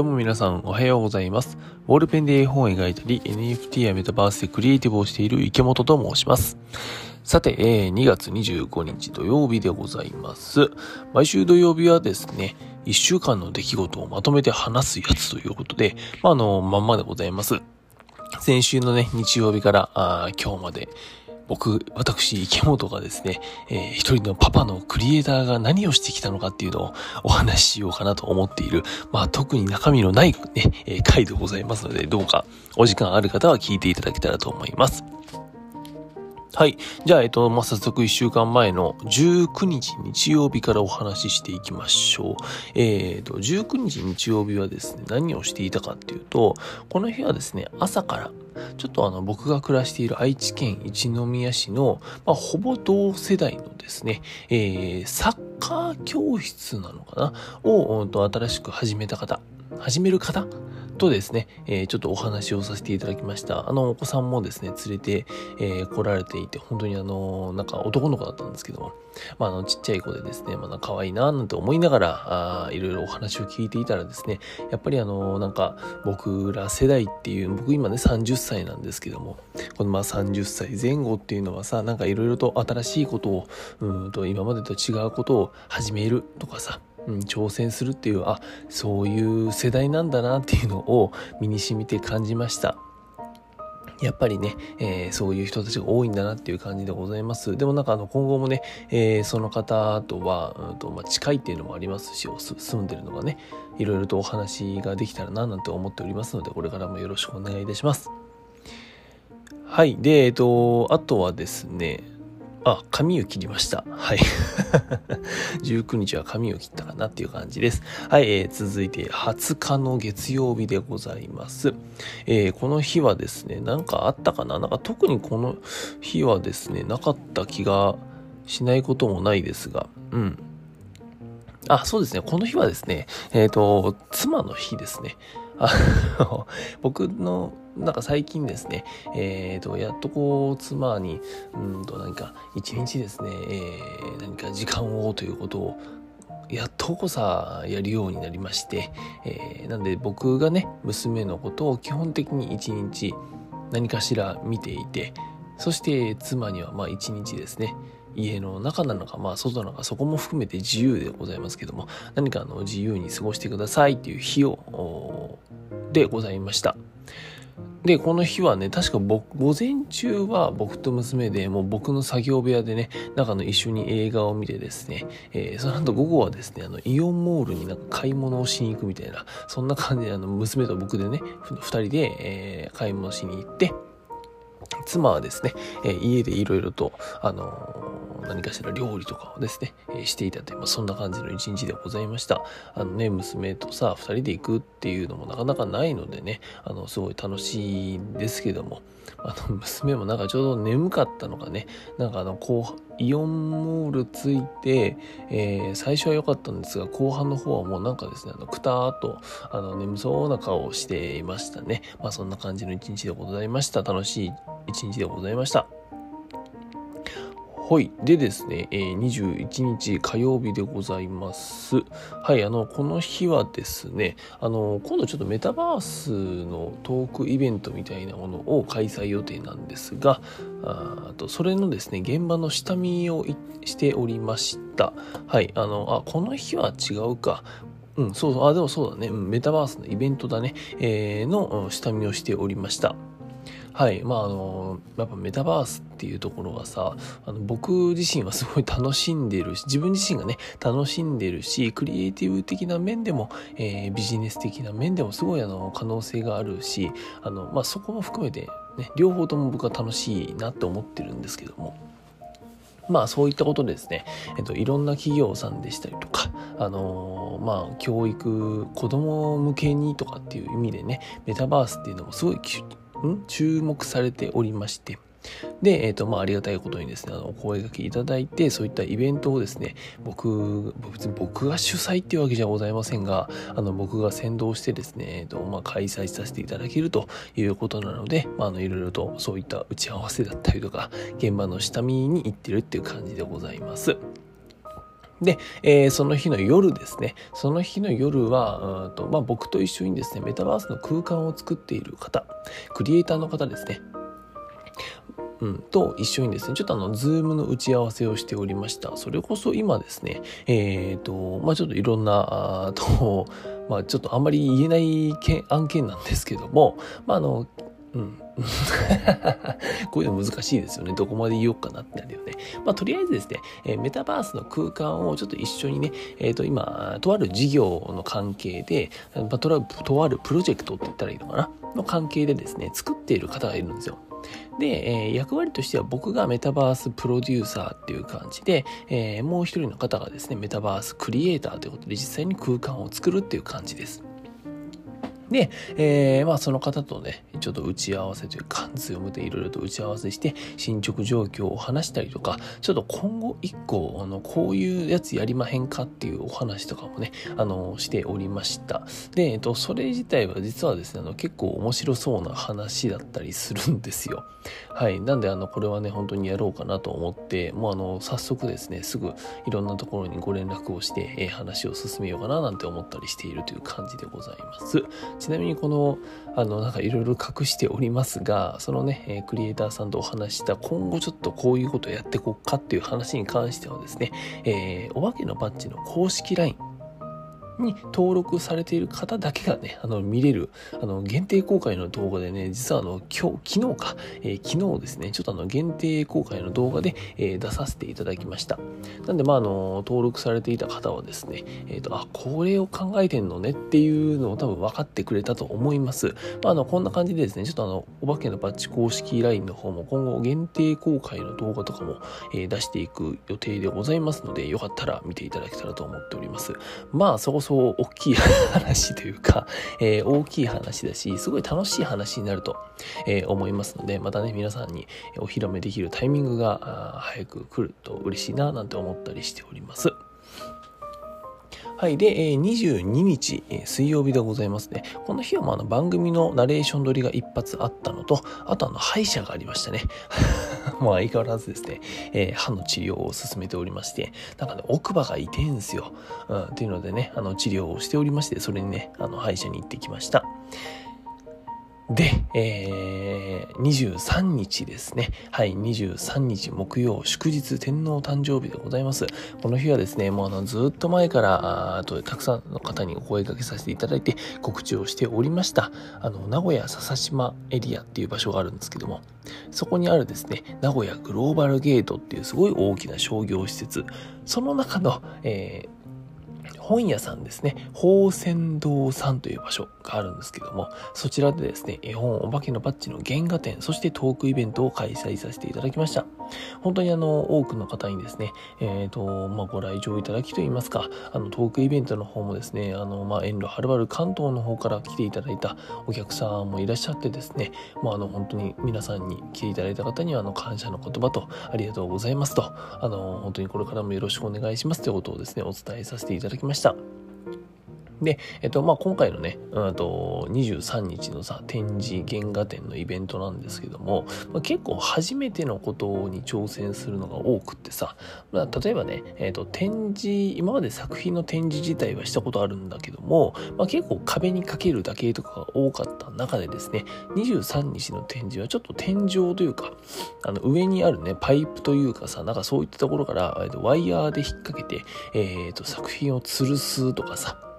どうも皆さんおはようございます。ボールペンで絵本を描いたり、NFT やメタバースでクリエイティブをしている池本と申します。さて、え、2月25日土曜日でございます。毎週土曜日はですね、1週間の出来事をまとめて話すやつということで、まあ、あの、まんまでございます。先週のね、日曜日からあ今日まで、僕、私、池本がですね、えー、一人のパパのクリエイターが何をしてきたのかっていうのをお話ししようかなと思っている、まあ特に中身のないね、えー、回でございますので、どうかお時間ある方は聞いていただけたらと思います。はい。じゃあ、えっと、まあ、早速一週間前の19日日曜日からお話ししていきましょう。えっ、ー、と、19日日曜日はですね、何をしていたかっていうと、この日はですね、朝から、ちょっとあの、僕が暮らしている愛知県一宮市の、まあ、ほぼ同世代のですね、えー、サッカー教室なのかな？を、新しく始めた方、始める方とですね、えー、ちょっとお話をさせていただきました。あの、お子さんもですね、連れて、えー、来られていて、本当にあの、なんか男の子だったんですけども、まあ、あの、ちっちゃい子でですね、まだ可愛いな、なんて思いながら、あいろいろお話を聞いていたらですね、やっぱりあの、なんか、僕ら世代っていう、僕今ね、30歳なんですけども、このまあ30歳前後っていうのはさ、なんかいろいろと新しいことを、うんと、今までと違うことを始めるとかさ、うん、挑戦するっていうあそういう世代なんだなっていうのを身に染みて感じましたやっぱりね、えー、そういう人たちが多いんだなっていう感じでございます。でもなんかあの今後もね、えー、その方とは、うんとまあ、近いっていうのもありますし、住んでるのがね、いろいろとお話ができたらななんて思っておりますので、これからもよろしくお願いいたします。はい。で、えっと、あとはですね、あ、髪を切りました。はい。19日は髪を切ったかなっていう感じです。はい、えー、続いて20日の月曜日でございます。えー、この日はですね、なんかあったかな？なんか特にこの日はですね、なかった気がしないこともないですが、うん。あ、そうですね。この日はですね、えっ、ー、と、妻の日ですね。僕の、なんか最近ですね、えっ、ー、と、やっとこう、妻に、うんと、何か、一日ですね、えー、何か時間をということを、やっとこさ、やるようになりまして、えー、なんで僕がね、娘のことを基本的に一日何かしら見ていて、そして妻にはまあ一日ですね、家の中なのか、まあ外なのか、そこも含めて自由でございますけども、何かあの自由に過ごしてくださいっていう日を、でございました。で、この日はね、確か僕、午前中は僕と娘で、もう僕の作業部屋でね、中の一緒に映画を見てですね、えー、その後午後はですね、あの、イオンモールになんか買い物をしに行くみたいな、そんな感じで、あの、娘と僕でね、二人で、えー、買い物しに行って、妻はですね、え、家でいろいろと、あの何かしら料理とかをですね、え、していたという、まあ、そんな感じの一日でございました。あのね、娘とさ、二人で行くっていうのもなかなかないのでね、あの、すごい楽しいんですけども、あの、娘もなんかちょうど眠かったのかね、なんかあの、こう、イオンモールついて、えー、最初は良かったんですが、後半の方はもうなんかですね、あの、くたーっと、あの、眠そうな顔をしていましたね。まあ、そんな感じの一日でございました。楽しい一日でございました。はい。でですね、えー、21日火曜日でございます。はい。あの、この日はですね、あの、今度ちょっとメタバースのトークイベントみたいなものを開催予定なんですが、あと、それのですね、現場の下見をしておりました。はい。あの、あ、この日は違うか。うん、そうそう、あ、でもそうだね。うん、メタバースのイベントだね。えー、の下見をしておりました。はい。まあ、あの、やっぱメタバースっていうところはさ、あの僕自身はすごい楽しんでるし、自分自身がね、楽しんでるし、クリエイティブ的な面でも、えー、ビジネス的な面でもすごいあの、可能性があるし、あの、まあ、そこも含めて、ね、両方とも僕は楽しいなって思ってるんですけども。まあそういったことですね、えっと、いろんな企業さんでしたりとか、あのー、まあ教育、子供向けにとかっていう意味でね、メタバースっていうのもすごいん？注目されておりまして、で、えっ、ー、と、まあ、ありがたいことにですね、あの、お声掛けいただいて、そういったイベントをですね、僕、別に僕が主催っていうわけじゃございませんが、あの、僕が先導してですね、え、ー、と、まあ、開催させていただけるということなので、まあ、あの、いろいろとそういった打ち合わせだったりとか、現場の下見に行ってるっていう感じでございます。で、えー、その日の夜ですね、その日の夜は、うんとまあ、僕と一緒にですね、メタバースの空間を作っている方、クリエイターの方ですね、うん、と一緒にですね、ちょっとあの、ズームの打ち合わせをしておりました。それこそ今ですね、えっ、ー、と、まあちょっといろんな、あと、まあちょっとあんまり言えない案件なんですけども、まああの、うん。こういうの難しいですよね。どこまで言おうかなってなるよね。まあ、とりあえずですね、え、メタバースの空間をちょっと一緒にね、えっ、ー、と、今、とある事業の関係で、まあ、とあるプロジェクトって言ったらいいのかな？の関係でですね、作っている方がいるんですよ。で、えー、役割としては僕がメタバースプロデューサーっていう感じで、えー、もう一人の方がですね、メタバースクリエイターということで実際に空間を作るっていう感じです。で、えー、まあその方とね、ちょっと打ち合わせというか、 Zoom でいろいろと打ち合わせして、進捗状況を話したりとか、ちょっと今後一個、あの、こういうやつやりまへんかっていうお話とかもね、あの、しておりました。で、えっと、それ自体は実はですね、あの、結構面白そうな話だったりするんですよ。はい。なんで、あの、これはね、本当にやろうかなと思って、もうあの、早速ですね、すぐいろんなところにご連絡をして、えー、話を進めようかななんて思ったりしているという感じでございます。ちなみにこの、あの、なんかいろいろ隠しておりますが、そのね、えクリエイターさんとお話した今後ちょっとこういうことをやってこっかっていう話に関してはですね、えー、お化けのバッジの公式 LINE、に登録されている方だけがね、あの、見れる、あの、限定公開の動画でね、実はあの、今日、昨日か、えー、昨日ですね、ちょっとあの、限定公開の動画で、えー、出させていただきました。なんで、まあ、あの、登録されていた方はですね、えっ、ー、と、あ、これを考えてんのねっていうのを多分分かってくれたと思います。まあ、あの、こんな感じでですね、ちょっとあの、お化けのバッチ公式 LINE の方も今後限定公開の動画とかも、え出していく予定でございますので、よかったら見ていただけたらと思っております。まあ、そこそこ大きい話というか、えー、大きい話だし、すごい楽しい話になると、えー、思いますので、またね、皆さんにお披露目できるタイミングが早く来ると嬉しいな、なんて思ったりしております。はい。で、22日、水曜日でございますね。この日はまあの番組のナレーション撮りが一発あったのと、あとあの歯医者がありましたね。もう相変わらずですね、えー、歯の治療を進めておりまして、なんかね、奥歯が痛いんですよ。うん、っていうのでね、あの治療をしておりまして、それにね、あの歯医者に行ってきました。で、えー、23日ですね。はい、23日木曜、祝日天皇誕生日でございます。この日はですね、もうあのずっと前から、あとたくさんの方にお声掛けさせていただいて告知をしておりました。あの、名古屋笹島エリアっていう場所があるんですけども、そこにあるですね、名古屋グローバルゲートっていうすごい大きな商業施設、その中の、えー本屋さんですね、宝泉堂さんという場所があるんですけども、そちらでですね、絵本お化けのバッジの原画展、そしてトークイベントを開催させていただきました。本当にあの、多くの方にですね、えっ、ー、と、まあ、ご来場いただきといいますか、あの、トークイベントの方もですね、あの、まあ、遠路はるばる関東の方から来ていただいたお客さんもいらっしゃってですね、まあ、あの、本当に皆さんに来ていただいた方には、あの、感謝の言葉と、ありがとうございますと、あの、本当にこれからもよろしくお願いしますということをですね、お伝えさせていただきました。で、えっと、まあ、今回のね、うんと、23日のさ、展示原画展のイベントなんですけども、まあ、結構初めてのことに挑戦するのが多くってさ、まあ、例えばね、えっと、展示、今まで作品の展示自体はしたことあるんだけども、まあ、結構壁にかけるだけとかが多かった中でですね、23日の展示はちょっと天井というか、あの、上にあるね、パイプというかさ、なんかそういったところから、ワイヤーで引っ掛けて、えっと、作品を吊るすとかさ、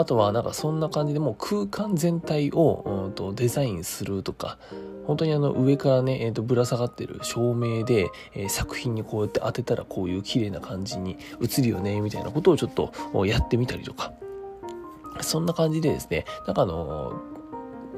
あとはなんかそんな感じでもう空間全体を、うん、とデザインするとか本当にあの上からね、えー、とぶら下がってる照明で、えー、作品にこうやって当てたらこういう綺麗な感じに映るよねみたいなことをちょっとやってみたりとか。そんな感じでですねなんかあの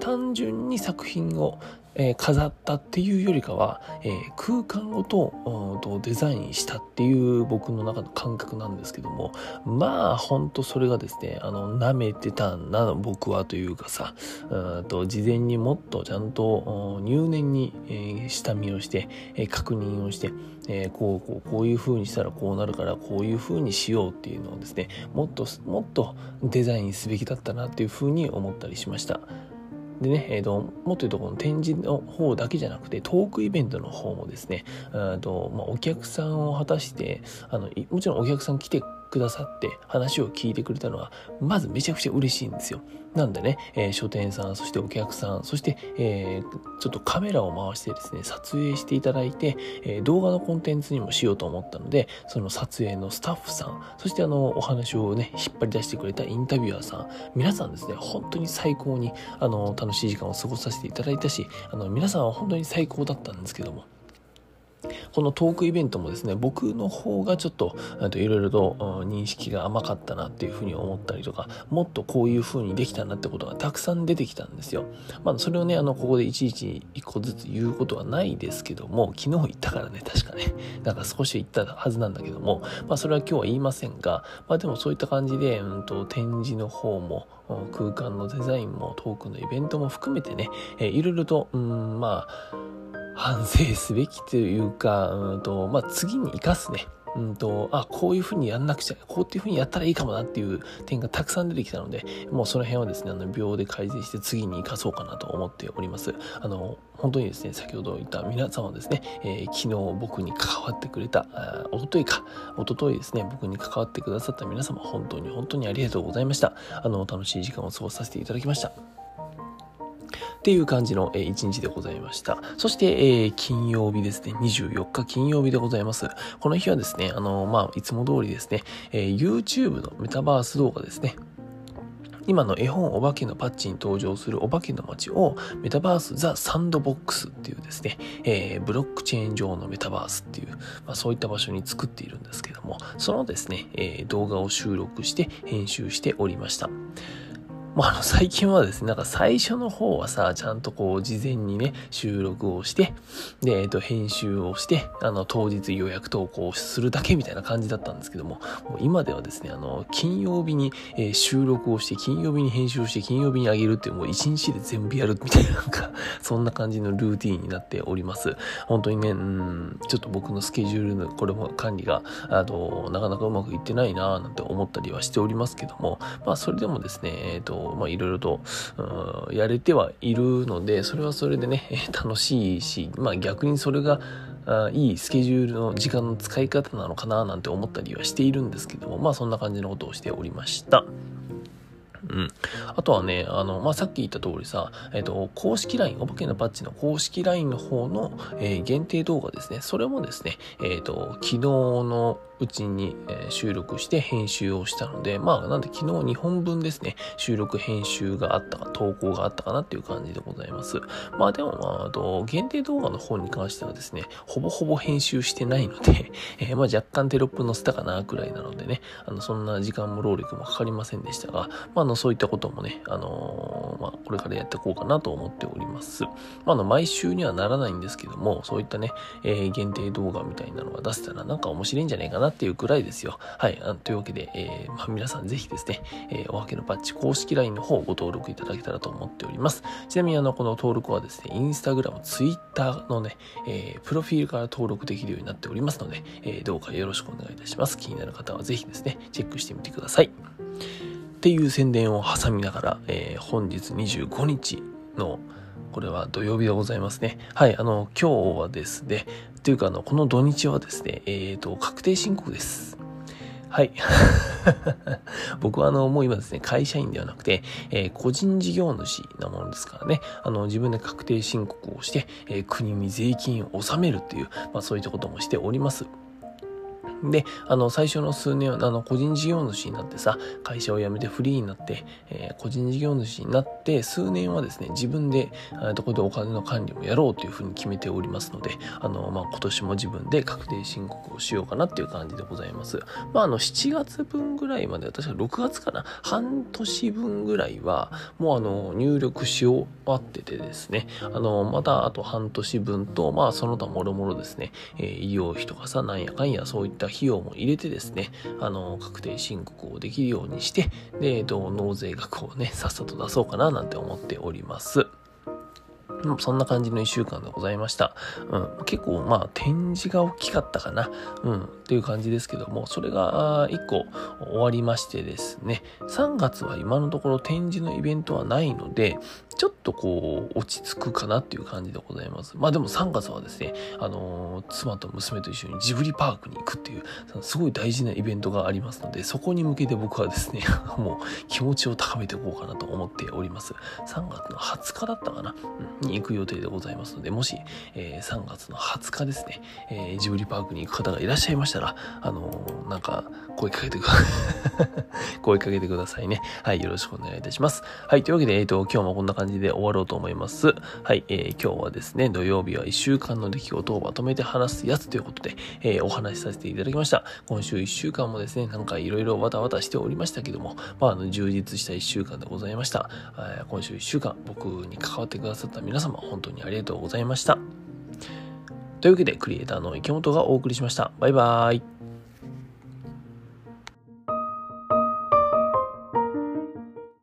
単純に作品をえー、飾ったっていうよりかは、えー、空間ごととデザインしたっていう僕の中の感覚なんですけどもまあほんとそれがですねあの舐めてたんだ僕はというかさうんと事前にもっとちゃんと入念に、えー、下見をして、えー、確認をして、えー、こうこうこういう風にしたらこうなるからこういう風にしようっていうのをですねもっともっとデザインすべきだったなっていう風に思ったりしました。でね、えーと、もっと言うとこの展示の方だけじゃなくてトークイベントの方もですね、とまあ、お客さんを果たしてあのもちろんお客さん来てくださって話を聞いてくれたのはまずめちゃくちゃ嬉しいんですよ。なんでね、えー、書店さん、そしてお客さん、そして、えー、ちょっとカメラを回してですね、撮影していただいて、えー、動画のコンテンツにもしようと思ったので、その撮影のスタッフさん、そしてあの、お話をね、引っ張り出してくれたインタビュアーさん、皆さんですね、本当に最高に、あの、楽しい時間を過ごさせていただいたし、あの、皆さんは本当に最高だったんですけども、このトークイベントもですね、僕の方がちょっと、いろいろと認識が甘かったなっていうふうに思ったりとか、もっとこういうふうにできたなってことがたくさん出てきたんですよ。まあ、それをね、あの、ここでいちいち一個ずつ言うことはないですけども、昨日言ったからね、確かね、なんか少し言ったはずなんだけども、まあ、それは今日は言いませんが、まあ、でもそういった感じで、うんと、展示の方も、空間のデザインもトークのイベントも含めてね、いろいろと、うん、まあ、反省すべきというか、うんとまあ、次に生かすね。うんと、あ、こういうふうにやんなくちゃ、こうっていうふうにやったらいいかもなっていう点がたくさん出てきたので、もうその辺はですね、あの、秒で改善して次に生かそうかなと思っております。あの、本当にですね、先ほど言った皆様ですね、えー、昨日僕に関わってくれた、あおとといか、おとといですね、僕に関わってくださった皆様、本当に本当にありがとうございました。あの、楽しい時間を過ごさせていただきました。っていう感じの、一日でございました。そして、えー、金曜日ですね、24日金曜日でございます。この日はですね、あの、まあ、いつも通りですね、えー、YouTube のメタバース動画ですね、今の絵本お化けのパッチに登場するお化けの街をメタバースザ・サンドボックスっていうですね、えー、ブロックチェーン上のメタバースっていう、まあ、そういった場所に作っているんですけども、そのですね、えー、動画を収録して編集しておりました。もうあの最近はですね、なんか最初の方はさ、ちゃんとこう事前にね、収録をして、で、えっと、編集をして、あの、当日予約投稿するだけみたいな感じだったんですけども、もう今ではですね、あの、金曜日に、えー、収録をして、金曜日に編集をして、金曜日に上げるっていう、もう一日で全部やるみたいな、なんか、そんな感じのルーティンになっております。本当にね、うん、ちょっと僕のスケジュールの、これも管理が、あと、なかなかうまくいってないなぁなんて思ったりはしておりますけども、まあ、それでもですね、えっ、ー、と、まあ、いろいろと、やれてはいるので、それはそれでね、楽しいし、まあ逆にそれが、あいいスケジュールの時間の使い方なのかななんて思ったりはしているんですけども、まあそんな感じのことをしておりました。うん。あとはね、あの、まあ、さっき言った通りさ、えっ、と、公式 LINE、お化けのパッチの公式 LINE の方の、えー、限定動画ですね。それもですね、えっ、ー、と、昨日のうちに、え収録して編集をしたので、まあ、なんで昨日2本分ですね、収録編集があったか、投稿があったかなっていう感じでございます。まあでも、まあ、あと、限定動画の方に関してはですね、ほぼほぼ編集してないので、え、まあ若干テロップ載せたかな、くらいなのでね、あの、そんな時間も労力もかかりませんでしたが、まあ、あの、そういったこともね、あのー、まあ、これからやっていこうかなと思っております。まあ、あの、毎週にはならないんですけども、そういったね、えー、限定動画みたいなのが出せたらなんか面白いんじゃないかなっていうくらいですよ。はい。あというわけで、えー、まあ、皆さんぜひですね、えー、おはけのパッチ公式 LINE の方をご登録いただけたらと思っております。ちなみにあの、この登録はですね、インスタグラム、ツイッターのね、えー、プロフィールから登録できるようになっておりますので、えー、どうかよろしくお願いいたします。気になる方はぜひですね、チェックしてみてください。っていう宣伝を挟みながら、えー、本日25日のこれは土曜日でございますね。はい、あの、今日はですね、というか、あの、この土日はですね、えっ、ー、と、確定申告です。はい。僕はあの、もう今ですね、会社員ではなくて、えー、個人事業主なものですからね、あの、自分で確定申告をして、えー、国に税金を納めるっていう、まあそういったこともしております。で、あの、最初の数年、あの、個人事業主になってさ、会社を辞めてフリーになって、えー、個人事業主になって、数年はですね、自分で、どこでお金の管理もやろうというふうに決めておりますので、あの、まあ、今年も自分で確定申告をしようかなっていう感じでございます。まあ、あの、7月分ぐらいまで、確か6月かな、半年分ぐらいは、もうあの、入力し終わっててですね、あの、またあと半年分と、まあ、その他もろもろですね、えー、医療費とかさ、なんやかんや、そういった費用も入れてですね、あの、確定申告をできるようにして、で、えっと、納税額をね、さっさと出そうかななんて思っております。そんな感じの一週間でございました。うん、結構、まあ、展示が大きかったかな。うん、っていう感じですけども、それが1個終わりましてですね、3月は今のところ展示のイベントはないので、ちょっとこう、落ち着くかなっていう感じでございます。まあでも3月はですね、あのー、妻と娘と一緒にジブリパークに行くっていう、すごい大事なイベントがありますので、そこに向けて僕はですね、もう気持ちを高めていこうかなと思っております。3月の20日だったかな、うん、に行く予定でございますので、もし、えー、3月の20日ですね、えー、ジブリパークに行く方がいらっしゃいましたら、あのー、なんか、声かけてください。声かけてくださいね。はい、よろしくお願いいたします。はい、というわけで、えっ、ー、と、今日もこんな感じ感じで終わろうと思います。はい、えー、今日はですね、土曜日は1週間の出来事をまとめて話すやつということで、えー、お話しさせていただきました。今週1週間もですね、なんかいろいろわたわたしておりましたけども、まあ、あの、充実した1週間でございました。えー、今週1週間、僕に関わってくださった皆様、本当にありがとうございました。というわけで、クリエイターの池本がお送りしました。バイバーイ。